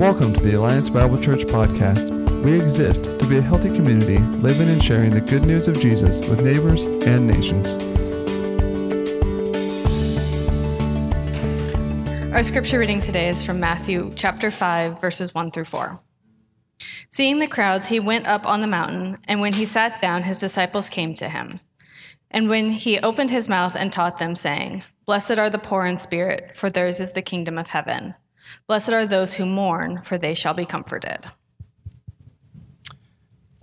Welcome to the Alliance Bible Church podcast. We exist to be a healthy community living and sharing the good news of Jesus with neighbors and nations. Our scripture reading today is from Matthew chapter 5, verses 1 through 4. Seeing the crowds, he went up on the mountain, and when he sat down, his disciples came to him. And when he opened his mouth and taught them, saying, Blessed are the poor in spirit, for theirs is the kingdom of heaven. Blessed are those who mourn, for they shall be comforted.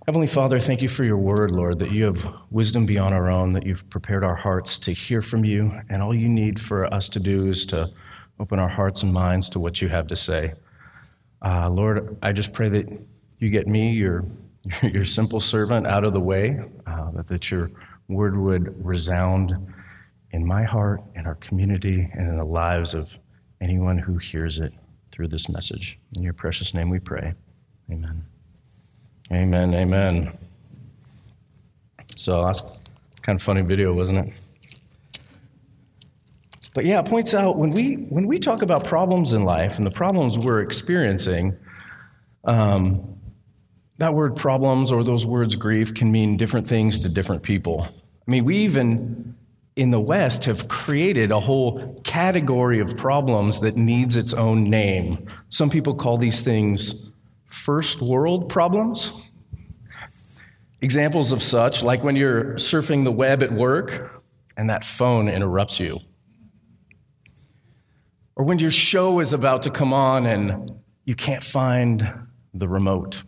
Heavenly Father, thank you for your word, Lord, that you have wisdom beyond our own, that you've prepared our hearts to hear from you, and all you need for us to do is to open our hearts and minds to what you have to say. Uh, Lord, I just pray that you get me, your, your simple servant, out of the way, uh, that, that your word would resound in my heart, in our community, and in the lives of anyone who hears it through this message. In your precious name we pray. Amen. Amen. Amen. So that's kind of funny video, wasn't it? But yeah, it points out when we when we talk about problems in life and the problems we're experiencing, um, that word problems or those words grief can mean different things to different people. I mean, we even in the West have created a whole category of problems that needs its own name. Some people call these things first world problems. Examples of such, like when you're surfing the web at work and that phone interrupts you. Or when your show is about to come on and you can't find the remote.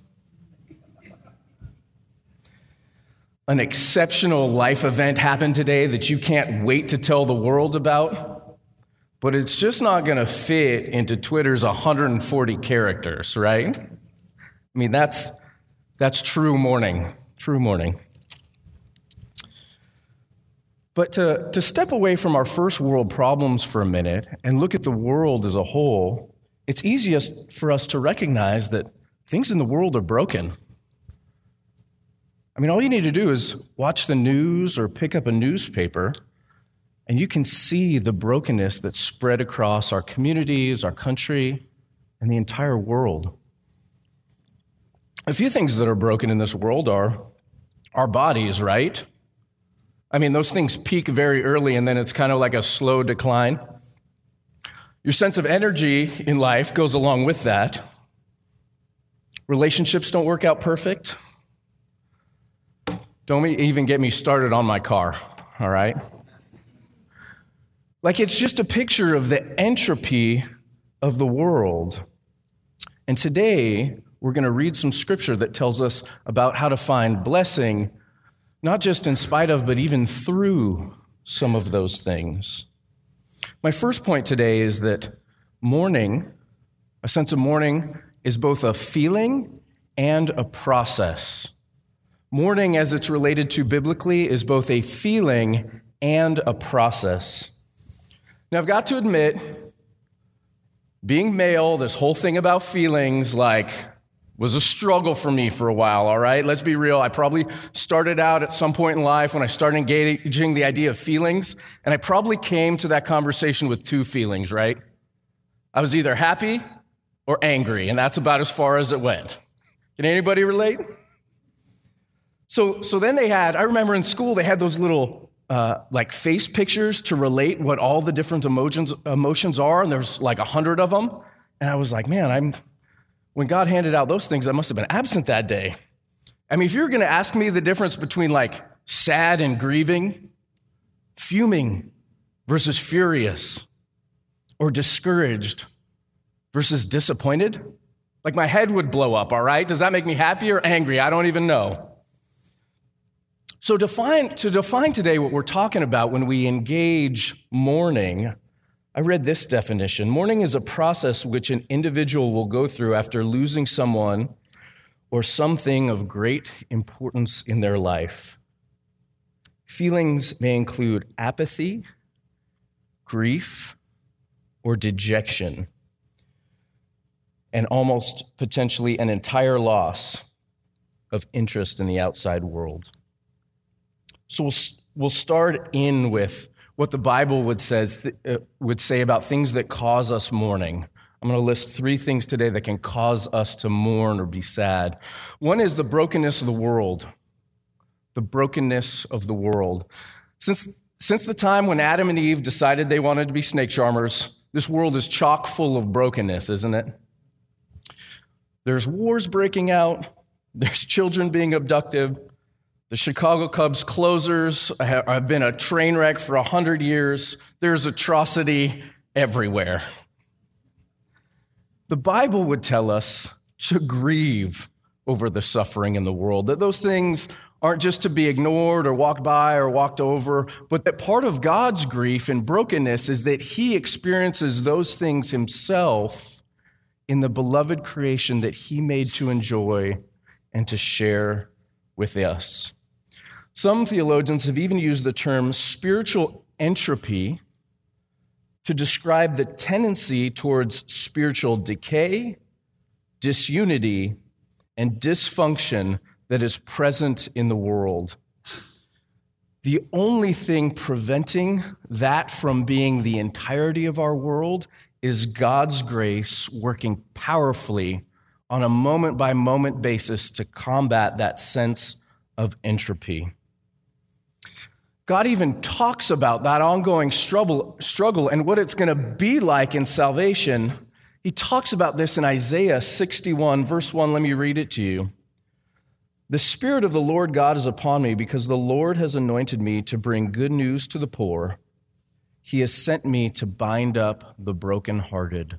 An exceptional life event happened today that you can't wait to tell the world about, but it's just not going to fit into Twitter's 140 characters, right? I mean, that's, that's true mourning, true mourning. But to, to step away from our first world problems for a minute and look at the world as a whole, it's easiest for us to recognize that things in the world are broken. I mean, all you need to do is watch the news or pick up a newspaper, and you can see the brokenness that's spread across our communities, our country, and the entire world. A few things that are broken in this world are our bodies, right? I mean, those things peak very early, and then it's kind of like a slow decline. Your sense of energy in life goes along with that. Relationships don't work out perfect. Don't even get me started on my car, all right? Like it's just a picture of the entropy of the world. And today, we're going to read some scripture that tells us about how to find blessing, not just in spite of, but even through some of those things. My first point today is that mourning, a sense of mourning, is both a feeling and a process. Mourning, as it's related to biblically, is both a feeling and a process. Now, I've got to admit, being male, this whole thing about feelings, like, was a struggle for me for a while, all right? Let's be real. I probably started out at some point in life when I started engaging the idea of feelings, and I probably came to that conversation with two feelings, right? I was either happy or angry, and that's about as far as it went. Can anybody relate? So, so then they had, I remember in school, they had those little uh, like face pictures to relate what all the different emotions, emotions are, and there's like a hundred of them. And I was like, man, I'm, when God handed out those things, I must have been absent that day. I mean, if you're going to ask me the difference between like sad and grieving, fuming versus furious, or discouraged versus disappointed, like my head would blow up, all right? Does that make me happy or angry? I don't even know. So, define, to define today what we're talking about when we engage mourning, I read this definition Mourning is a process which an individual will go through after losing someone or something of great importance in their life. Feelings may include apathy, grief, or dejection, and almost potentially an entire loss of interest in the outside world. So we'll, we'll start in with what the Bible would, says, uh, would say about things that cause us mourning. I'm going to list three things today that can cause us to mourn or be sad. One is the brokenness of the world. The brokenness of the world. Since, since the time when Adam and Eve decided they wanted to be snake charmers, this world is chock full of brokenness, isn't it? There's wars breaking out, there's children being abducted. The Chicago Cubs closers have been a train wreck for 100 years. There's atrocity everywhere. The Bible would tell us to grieve over the suffering in the world, that those things aren't just to be ignored or walked by or walked over, but that part of God's grief and brokenness is that He experiences those things Himself in the beloved creation that He made to enjoy and to share with us. Some theologians have even used the term spiritual entropy to describe the tendency towards spiritual decay, disunity, and dysfunction that is present in the world. The only thing preventing that from being the entirety of our world is God's grace working powerfully on a moment by moment basis to combat that sense of entropy. God even talks about that ongoing struggle, struggle and what it's going to be like in salvation. He talks about this in Isaiah 61, verse 1. Let me read it to you. The Spirit of the Lord God is upon me because the Lord has anointed me to bring good news to the poor. He has sent me to bind up the brokenhearted.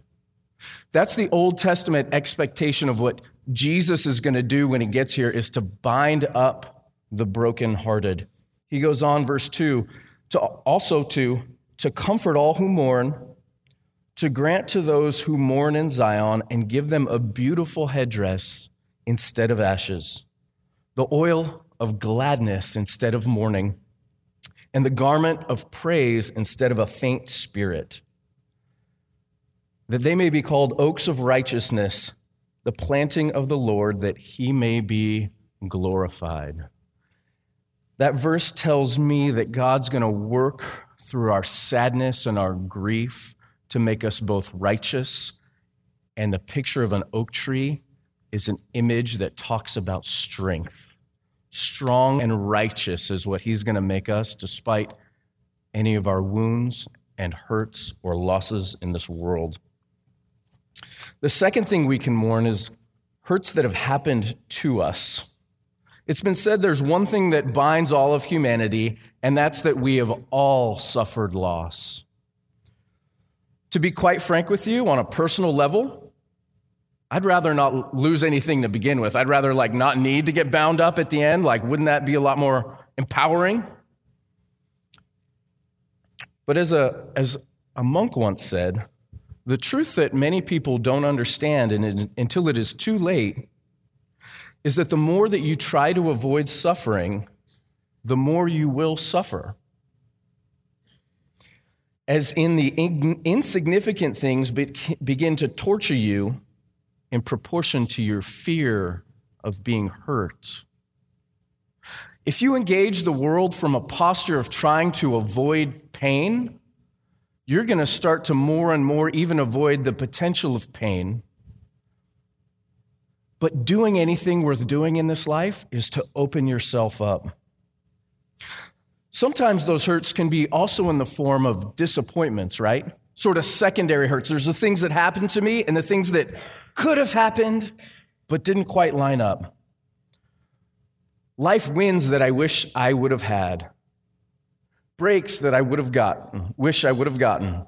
That's the Old Testament expectation of what Jesus is going to do when he gets here is to bind up the brokenhearted. He goes on verse 2 to also to to comfort all who mourn, to grant to those who mourn in Zion and give them a beautiful headdress instead of ashes the oil of gladness instead of mourning, and the garment of praise instead of a faint spirit, that they may be called oaks of righteousness, the planting of the Lord, that he may be glorified. That verse tells me that God's going to work through our sadness and our grief to make us both righteous, and the picture of an oak tree is an image that talks about strength strong and righteous is what He's going to make us, despite any of our wounds and hurts or losses in this world. The second thing we can mourn is hurts that have happened to us. It's been said there's one thing that binds all of humanity, and that's that we have all suffered loss. To be quite frank with you, on a personal level, I'd rather not lose anything to begin with. I'd rather like not need to get bound up at the end. Like, wouldn't that be a lot more empowering? But as a, as a monk once said, the truth that many people don't understand and until it is too late is that the more that you try to avoid suffering, the more you will suffer. As in the insignificant things begin to torture you, in proportion to your fear of being hurt. If you engage the world from a posture of trying to avoid pain, you're going to start to more and more even avoid the potential of pain. But doing anything worth doing in this life is to open yourself up. Sometimes those hurts can be also in the form of disappointments, right? Sort of secondary hurts. There's the things that happen to me and the things that could have happened, but didn't quite line up. Life wins that I wish I would have had. Breaks that I would have gotten, wish I would have gotten.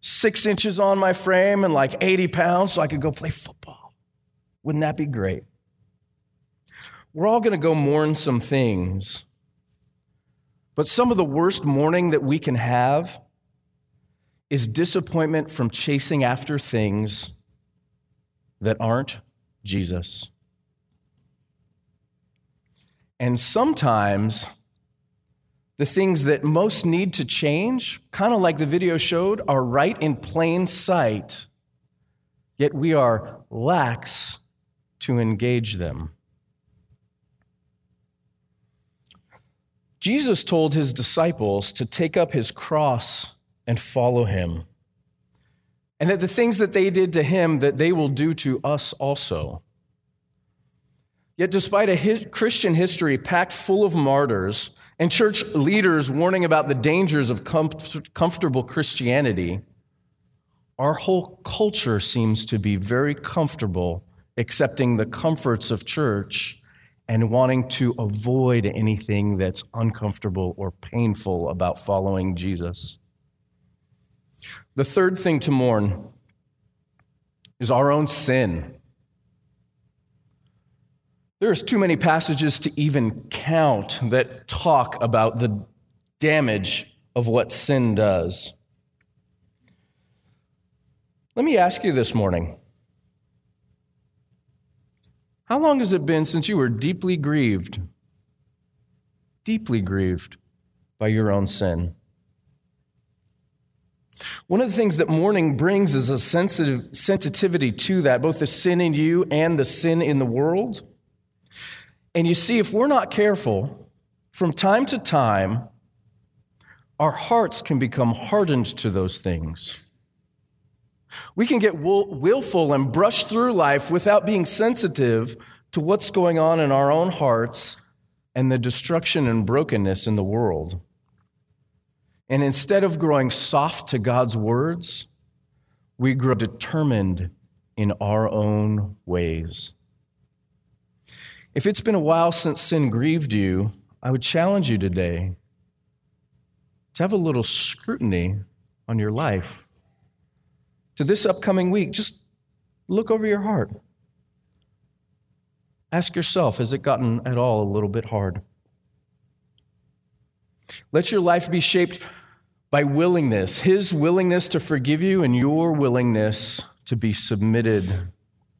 Six inches on my frame and like 80 pounds so I could go play football. Wouldn't that be great? We're all going to go mourn some things. But some of the worst mourning that we can have is disappointment from chasing after things that aren't Jesus. And sometimes the things that most need to change, kind of like the video showed, are right in plain sight, yet we are lax to engage them. Jesus told his disciples to take up his cross and follow him. and that the things that they did to him that they will do to us also. Yet despite a Christian history packed full of martyrs and church leaders warning about the dangers of com- comfortable Christianity, our whole culture seems to be very comfortable accepting the comforts of church and wanting to avoid anything that's uncomfortable or painful about following Jesus. The third thing to mourn is our own sin. There's too many passages to even count that talk about the damage of what sin does. Let me ask you this morning How long has it been since you were deeply grieved, deeply grieved by your own sin? One of the things that mourning brings is a sensitive sensitivity to that, both the sin in you and the sin in the world. And you see, if we're not careful, from time to time, our hearts can become hardened to those things. We can get willful and brush through life without being sensitive to what's going on in our own hearts and the destruction and brokenness in the world. And instead of growing soft to God's words, we grow determined in our own ways. If it's been a while since sin grieved you, I would challenge you today to have a little scrutiny on your life to this upcoming week, just look over your heart. Ask yourself has it gotten at all a little bit hard? Let your life be shaped by willingness, His willingness to forgive you and your willingness to be submitted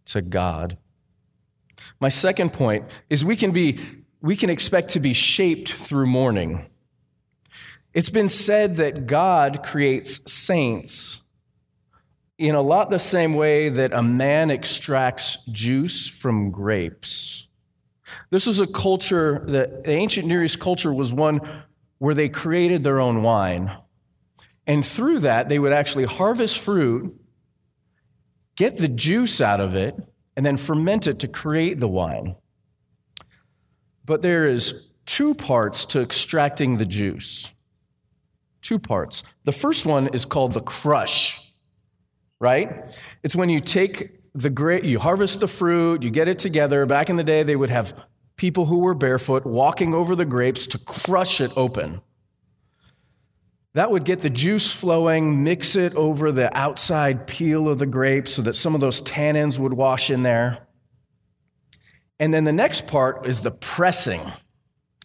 to God. My second point is we can be we can expect to be shaped through mourning. It's been said that God creates saints in a lot the same way that a man extracts juice from grapes. This is a culture that the ancient Near East culture was one where they created their own wine. And through that, they would actually harvest fruit, get the juice out of it, and then ferment it to create the wine. But there is two parts to extracting the juice. Two parts. The first one is called the crush right? It's when you take the grape, you harvest the fruit, you get it together. Back in the day, they would have people who were barefoot walking over the grapes to crush it open. That would get the juice flowing, mix it over the outside peel of the grape so that some of those tannins would wash in there. And then the next part is the pressing.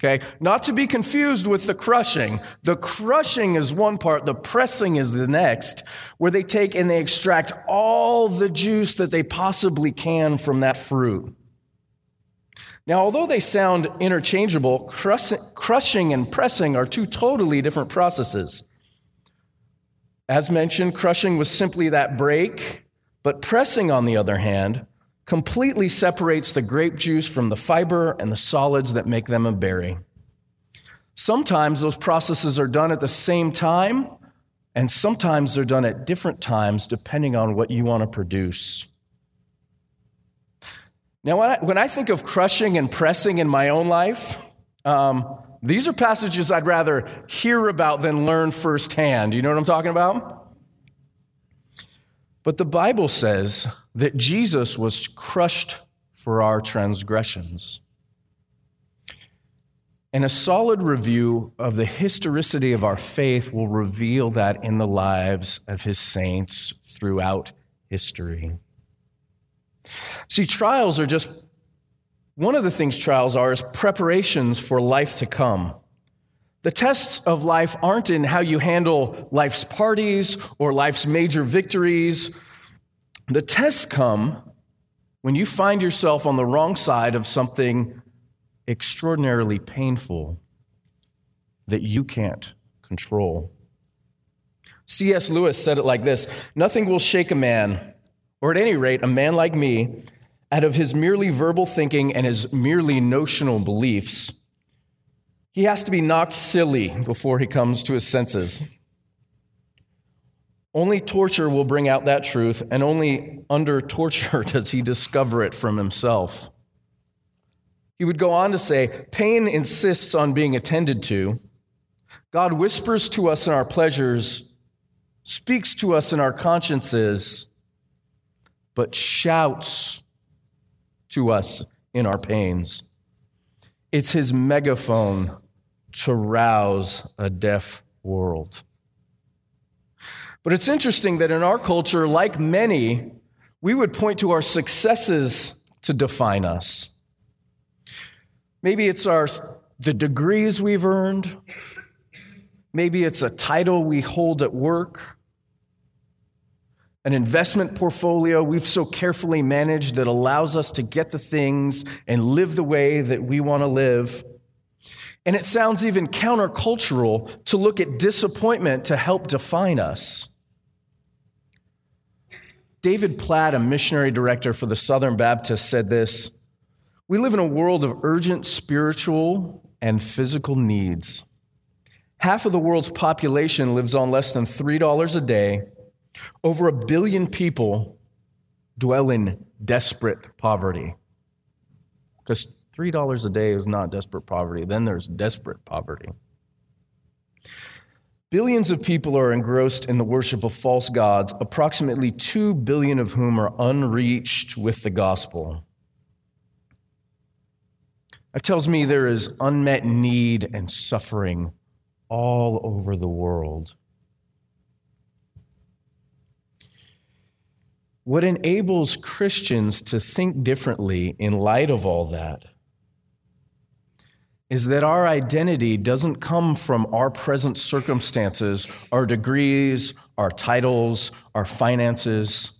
Okay? Not to be confused with the crushing. The crushing is one part, the pressing is the next, where they take and they extract all the juice that they possibly can from that fruit. Now, although they sound interchangeable, crushing and pressing are two totally different processes. As mentioned, crushing was simply that break, but pressing, on the other hand, completely separates the grape juice from the fiber and the solids that make them a berry. Sometimes those processes are done at the same time, and sometimes they're done at different times depending on what you want to produce. Now, when I, when I think of crushing and pressing in my own life, um, these are passages I'd rather hear about than learn firsthand. You know what I'm talking about? But the Bible says that Jesus was crushed for our transgressions. And a solid review of the historicity of our faith will reveal that in the lives of his saints throughout history. See, trials are just one of the things trials are is preparations for life to come. The tests of life aren't in how you handle life's parties or life's major victories. The tests come when you find yourself on the wrong side of something extraordinarily painful that you can't control. C.S. Lewis said it like this Nothing will shake a man, or at any rate, a man like me, out of his merely verbal thinking and his merely notional beliefs he has to be knocked silly before he comes to his senses. Only torture will bring out that truth, and only under torture does he discover it from himself. He would go on to say, Pain insists on being attended to. God whispers to us in our pleasures, speaks to us in our consciences, but shouts to us in our pains. It's his megaphone to rouse a deaf world. But it's interesting that in our culture, like many, we would point to our successes to define us. Maybe it's our, the degrees we've earned. Maybe it's a title we hold at work, an investment portfolio we've so carefully managed that allows us to get the things and live the way that we want to live. And it sounds even countercultural to look at disappointment to help define us. David Platt, a missionary director for the Southern Baptist, said this We live in a world of urgent spiritual and physical needs. Half of the world's population lives on less than $3 a day. Over a billion people dwell in desperate poverty. Because $3 a day is not desperate poverty, then there's desperate poverty. Billions of people are engrossed in the worship of false gods, approximately 2 billion of whom are unreached with the gospel. That tells me there is unmet need and suffering all over the world. What enables Christians to think differently in light of all that is that our identity doesn't come from our present circumstances, our degrees, our titles, our finances.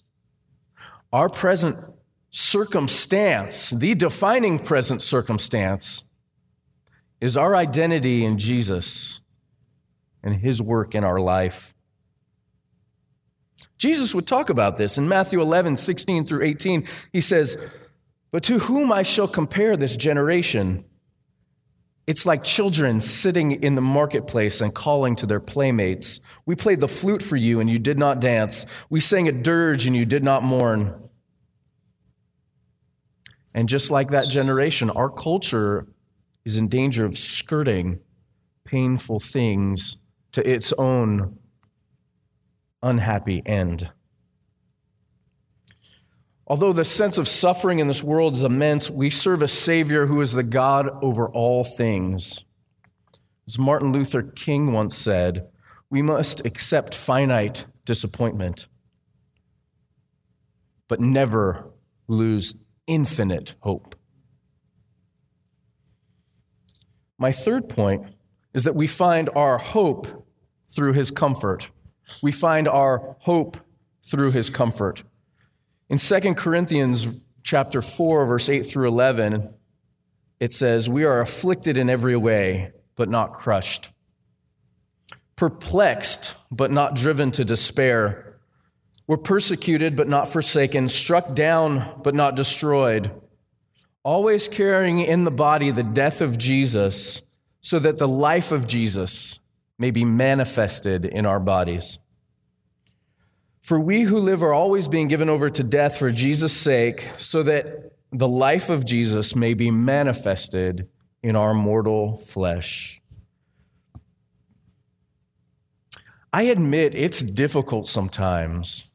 Our present circumstance, the defining present circumstance, is our identity in Jesus and his work in our life. Jesus would talk about this in Matthew 11, 16 through 18. He says, But to whom I shall compare this generation? It's like children sitting in the marketplace and calling to their playmates. We played the flute for you and you did not dance. We sang a dirge and you did not mourn. And just like that generation, our culture is in danger of skirting painful things to its own unhappy end. Although the sense of suffering in this world is immense, we serve a Savior who is the God over all things. As Martin Luther King once said, we must accept finite disappointment, but never lose infinite hope. My third point is that we find our hope through his comfort. We find our hope through his comfort. In 2 Corinthians chapter 4 verse 8 through 11 it says we are afflicted in every way but not crushed. Perplexed but not driven to despair. We're persecuted but not forsaken. Struck down but not destroyed. Always carrying in the body the death of Jesus so that the life of Jesus may be manifested in our bodies for we who live are always being given over to death for Jesus' sake, so that the life of Jesus may be manifested in our mortal flesh. I admit it's difficult sometimes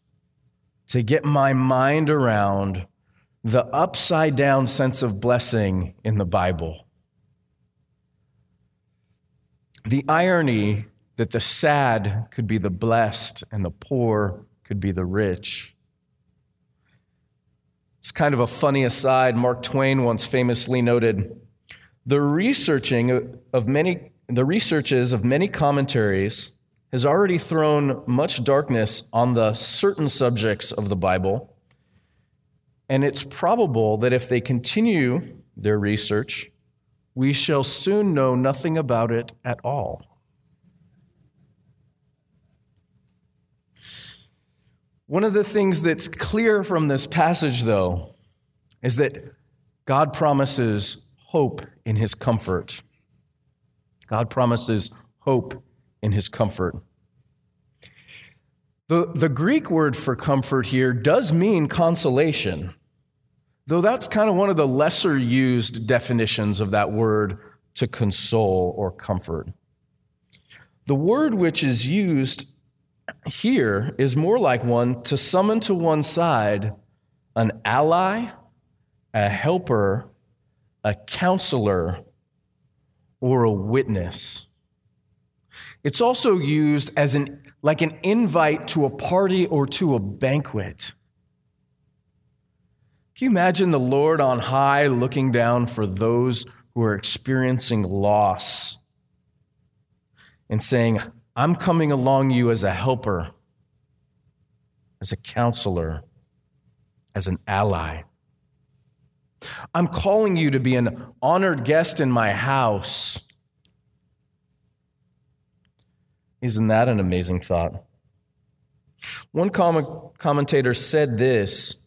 to get my mind around the upside down sense of blessing in the Bible. The irony that the sad could be the blessed and the poor could be the rich. It's kind of a funny aside. Mark Twain once famously noted the researching of many the researches of many commentaries has already thrown much darkness on the certain subjects of the Bible. And it's probable that if they continue their research, we shall soon know nothing about it at all. One of the things that's clear from this passage, though, is that God promises hope in his comfort. God promises hope in his comfort. The, the Greek word for comfort here does mean consolation, though that's kind of one of the lesser used definitions of that word to console or comfort. The word which is used here is more like one to summon to one side an ally, a helper, a counselor, or a witness. It's also used as an like an invite to a party or to a banquet. Can you imagine the Lord on high looking down for those who are experiencing loss and saying, I'm coming along you as a helper, as a counselor, as an ally. I'm calling you to be an honored guest in my house. Isn't that an amazing thought? One commentator said this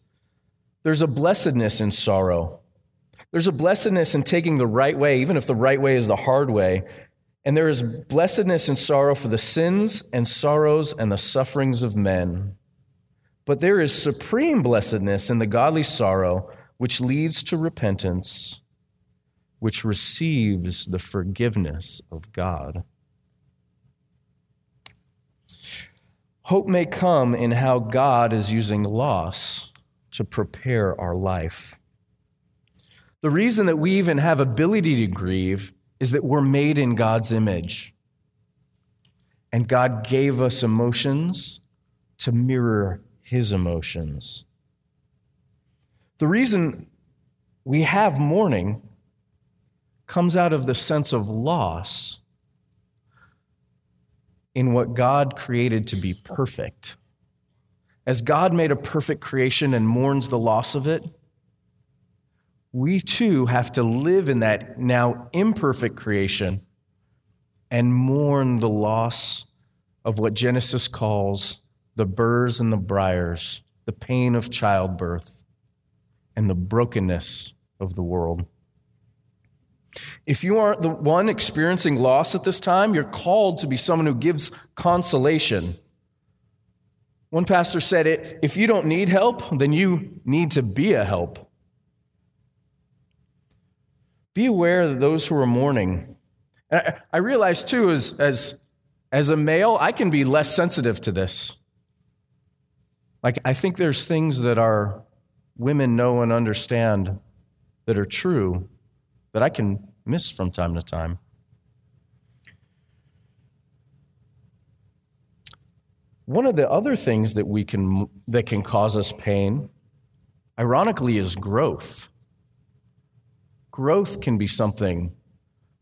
there's a blessedness in sorrow. There's a blessedness in taking the right way, even if the right way is the hard way. And there is blessedness in sorrow for the sins and sorrows and the sufferings of men. But there is supreme blessedness in the godly sorrow, which leads to repentance, which receives the forgiveness of God. Hope may come in how God is using loss to prepare our life. The reason that we even have ability to grieve is that we're made in God's image. And God gave us emotions to mirror his emotions. The reason we have mourning comes out of the sense of loss in what God created to be perfect. As God made a perfect creation and mourns the loss of it, we too have to live in that now imperfect creation and mourn the loss of what Genesis calls the burrs and the briars, the pain of childbirth, and the brokenness of the world. If you aren't the one experiencing loss at this time, you're called to be someone who gives consolation. One pastor said it if you don't need help, then you need to be a help. Be aware of those who are mourning. I realize too, as, as, as a male, I can be less sensitive to this. Like, I think there's things that our women know and understand that are true that I can miss from time to time. One of the other things that we can that can cause us pain, ironically, is growth. Growth can be something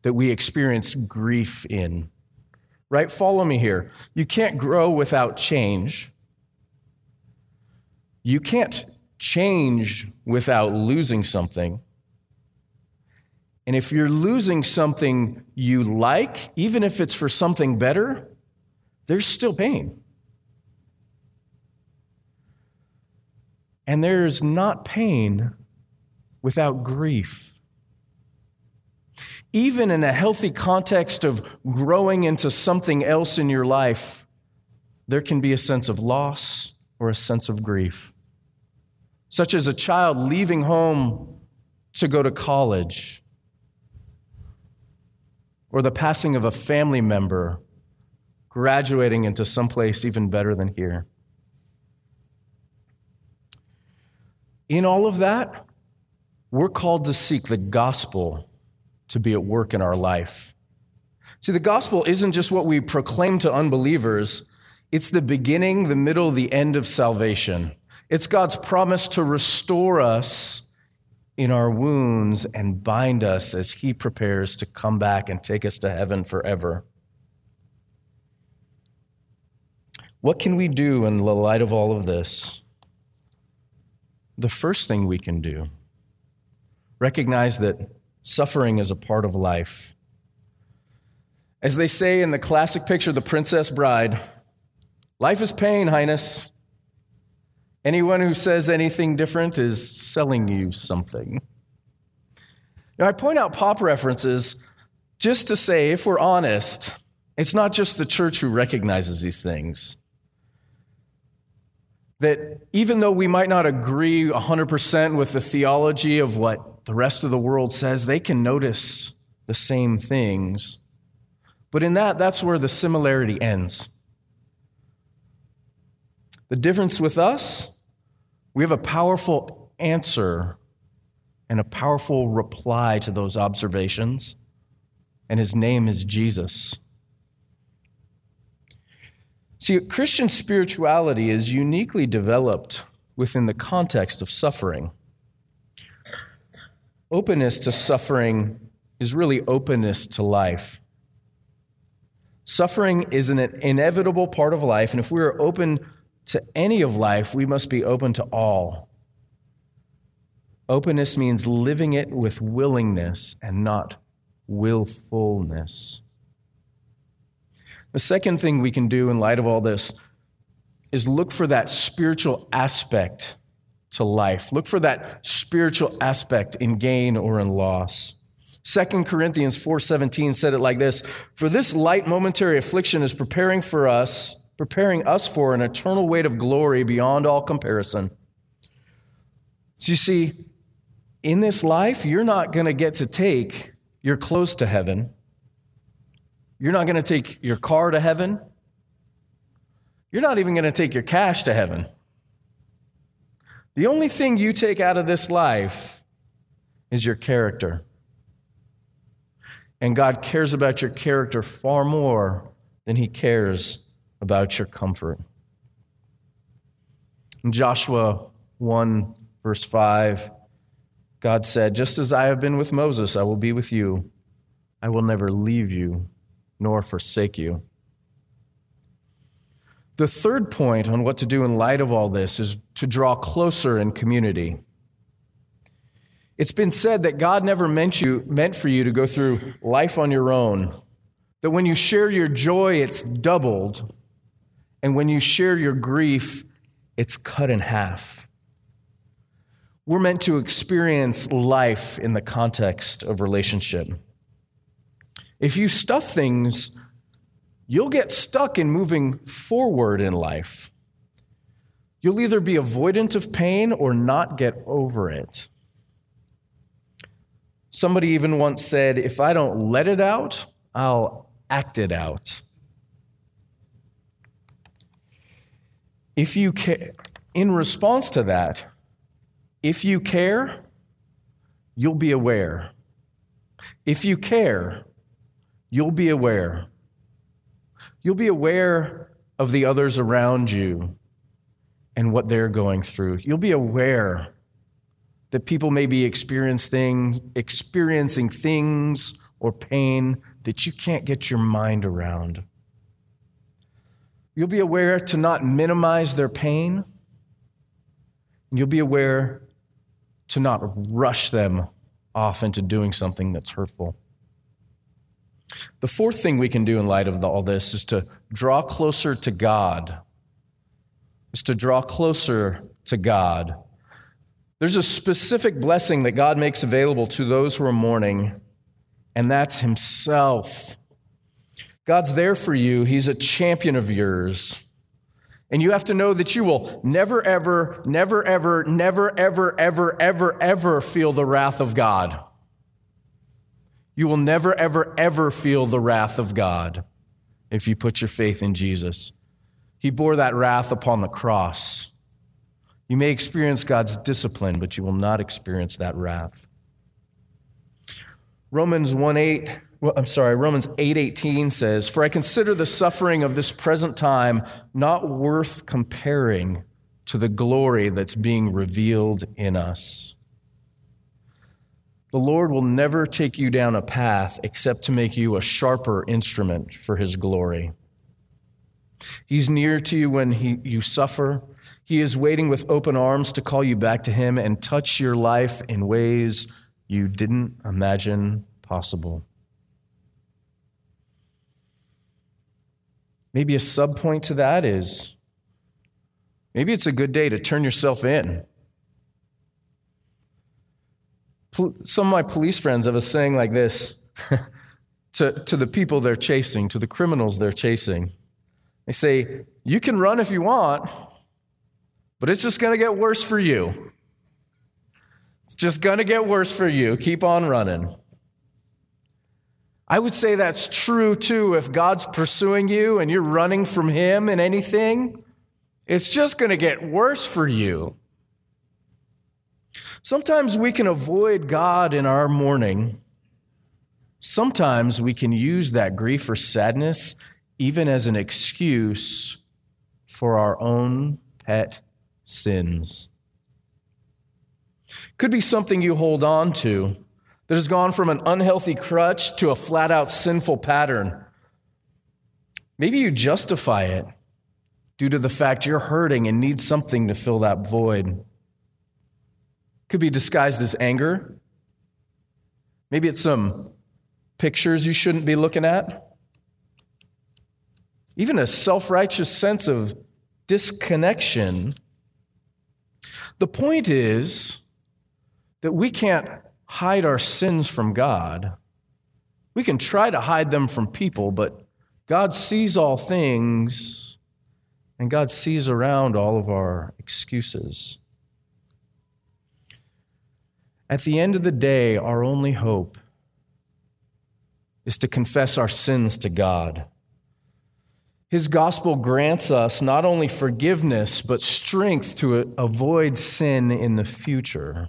that we experience grief in. Right? Follow me here. You can't grow without change. You can't change without losing something. And if you're losing something you like, even if it's for something better, there's still pain. And there's not pain without grief. Even in a healthy context of growing into something else in your life, there can be a sense of loss or a sense of grief. Such as a child leaving home to go to college or the passing of a family member graduating into someplace even better than here. In all of that, we're called to seek the gospel to be at work in our life. See, the gospel isn't just what we proclaim to unbelievers, it's the beginning, the middle, the end of salvation. It's God's promise to restore us in our wounds and bind us as He prepares to come back and take us to heaven forever. What can we do in the light of all of this? The first thing we can do, recognize that suffering is a part of life. As they say in the classic picture, The Princess Bride, life is pain, Highness. Anyone who says anything different is selling you something. Now, I point out pop references just to say, if we're honest, it's not just the church who recognizes these things. That even though we might not agree 100% with the theology of what the rest of the world says, they can notice the same things. But in that, that's where the similarity ends. The difference with us, we have a powerful answer and a powerful reply to those observations, and his name is Jesus. See, Christian spirituality is uniquely developed within the context of suffering. Openness to suffering is really openness to life. Suffering is an inevitable part of life, and if we are open to any of life, we must be open to all. Openness means living it with willingness and not willfulness. The second thing we can do in light of all this is look for that spiritual aspect to life. Look for that spiritual aspect in gain or in loss. 2 Corinthians 4:17 said it like this, "For this light momentary affliction is preparing for us, preparing us for an eternal weight of glory beyond all comparison." So you see, in this life, you're not going to get to take your clothes to heaven. You're not going to take your car to heaven. You're not even going to take your cash to heaven. The only thing you take out of this life is your character. And God cares about your character far more than he cares about your comfort. In Joshua 1, verse 5, God said, Just as I have been with Moses, I will be with you. I will never leave you nor forsake you. The third point on what to do in light of all this is to draw closer in community. It's been said that God never meant you meant for you to go through life on your own. That when you share your joy, it's doubled, and when you share your grief, it's cut in half. We're meant to experience life in the context of relationship. If you stuff things, you'll get stuck in moving forward in life. You'll either be avoidant of pain or not get over it. Somebody even once said, If I don't let it out, I'll act it out. If you care, in response to that, if you care, you'll be aware. If you care, you'll be aware. You'll be aware of the others around you and what they're going through. You'll be aware that people may be experiencing, things or pain that you can't get your mind around. You'll be aware to not minimize their pain. And you'll be aware to not rush them off into doing something that's hurtful. The fourth thing we can do in light of all this is to draw closer to God. Is to draw closer to God. There's a specific blessing that God makes available to those who are mourning, and that's Himself. God's there for you, He's a champion of yours. And you have to know that you will never, ever, never, ever, never, ever, ever, ever, ever feel the wrath of God. You will never, ever, ever feel the wrath of God if you put your faith in Jesus. He bore that wrath upon the cross. You may experience God's discipline, but you will not experience that wrath. Romans 1 8, well, I'm sorry, Romans 8 18 says, For I consider the suffering of this present time not worth comparing to the glory that's being revealed in us. The Lord will never take you down a path except to make you a sharper instrument for His glory. He's near to you when he, you suffer. He is waiting with open arms to call you back to Him and touch your life in ways you didn't imagine possible. Maybe a subpoint to that is maybe it's a good day to turn yourself in some of my police friends have a saying like this to, to the people they're chasing, to the criminals they're chasing. They say, You can run if you want, but it's just going to get worse for you. It's just going to get worse for you. Keep on running. I would say that's true too if God's pursuing you and you're running from Him in anything. It's just going to get worse for you. Sometimes we can avoid God in our mourning. Sometimes we can use that grief or sadness even as an excuse for our own pet sins. Could be something you hold on to that has gone from an unhealthy crutch to a flat out sinful pattern. Maybe you justify it due to the fact you're hurting and need something to fill that void. Could be disguised as anger. Maybe it's some pictures you shouldn't be looking at. Even a self righteous sense of disconnection. The point is that we can't hide our sins from God. We can try to hide them from people, but God sees all things, and God sees around all of our excuses. At the end of the day, our only hope is to confess our sins to God. His gospel grants us not only forgiveness, but strength to avoid sin in the future.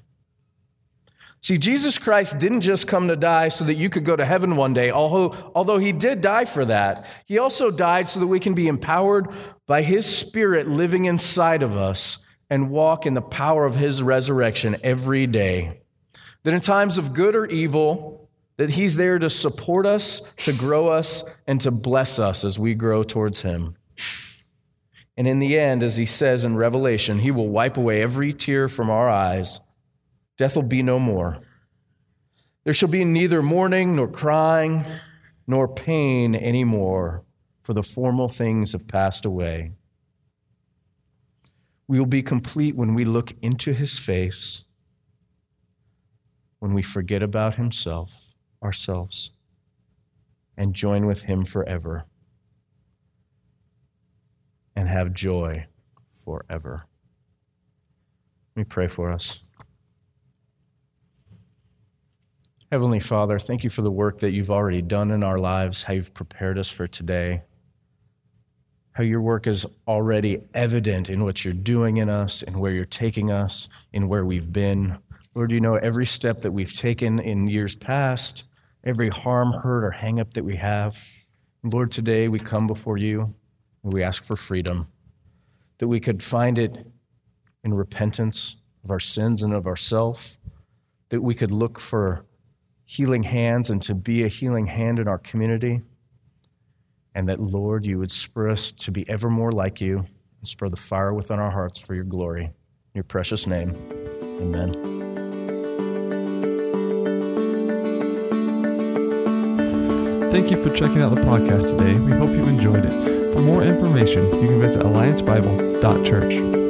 See, Jesus Christ didn't just come to die so that you could go to heaven one day, although, although he did die for that. He also died so that we can be empowered by his spirit living inside of us and walk in the power of his resurrection every day. That in times of good or evil, that he's there to support us, to grow us, and to bless us as we grow towards him. And in the end, as he says in Revelation, he will wipe away every tear from our eyes Death will be no more. There shall be neither mourning, nor crying, nor pain anymore, for the formal things have passed away. We will be complete when we look into his face, when we forget about himself, ourselves, and join with him forever, and have joy forever. Let me pray for us. Heavenly Father, thank you for the work that you've already done in our lives, how you've prepared us for today, how your work is already evident in what you're doing in us, and where you're taking us, in where we've been. Lord, you know every step that we've taken in years past, every harm, hurt, or hang up that we have. Lord, today we come before you and we ask for freedom, that we could find it in repentance of our sins and of ourself, that we could look for healing hands and to be a healing hand in our community. And that, Lord, you would spur us to be ever more like you and spur the fire within our hearts for your glory. In your precious name, amen. Thank you for checking out the podcast today. We hope you enjoyed it. For more information, you can visit alliancebible.church.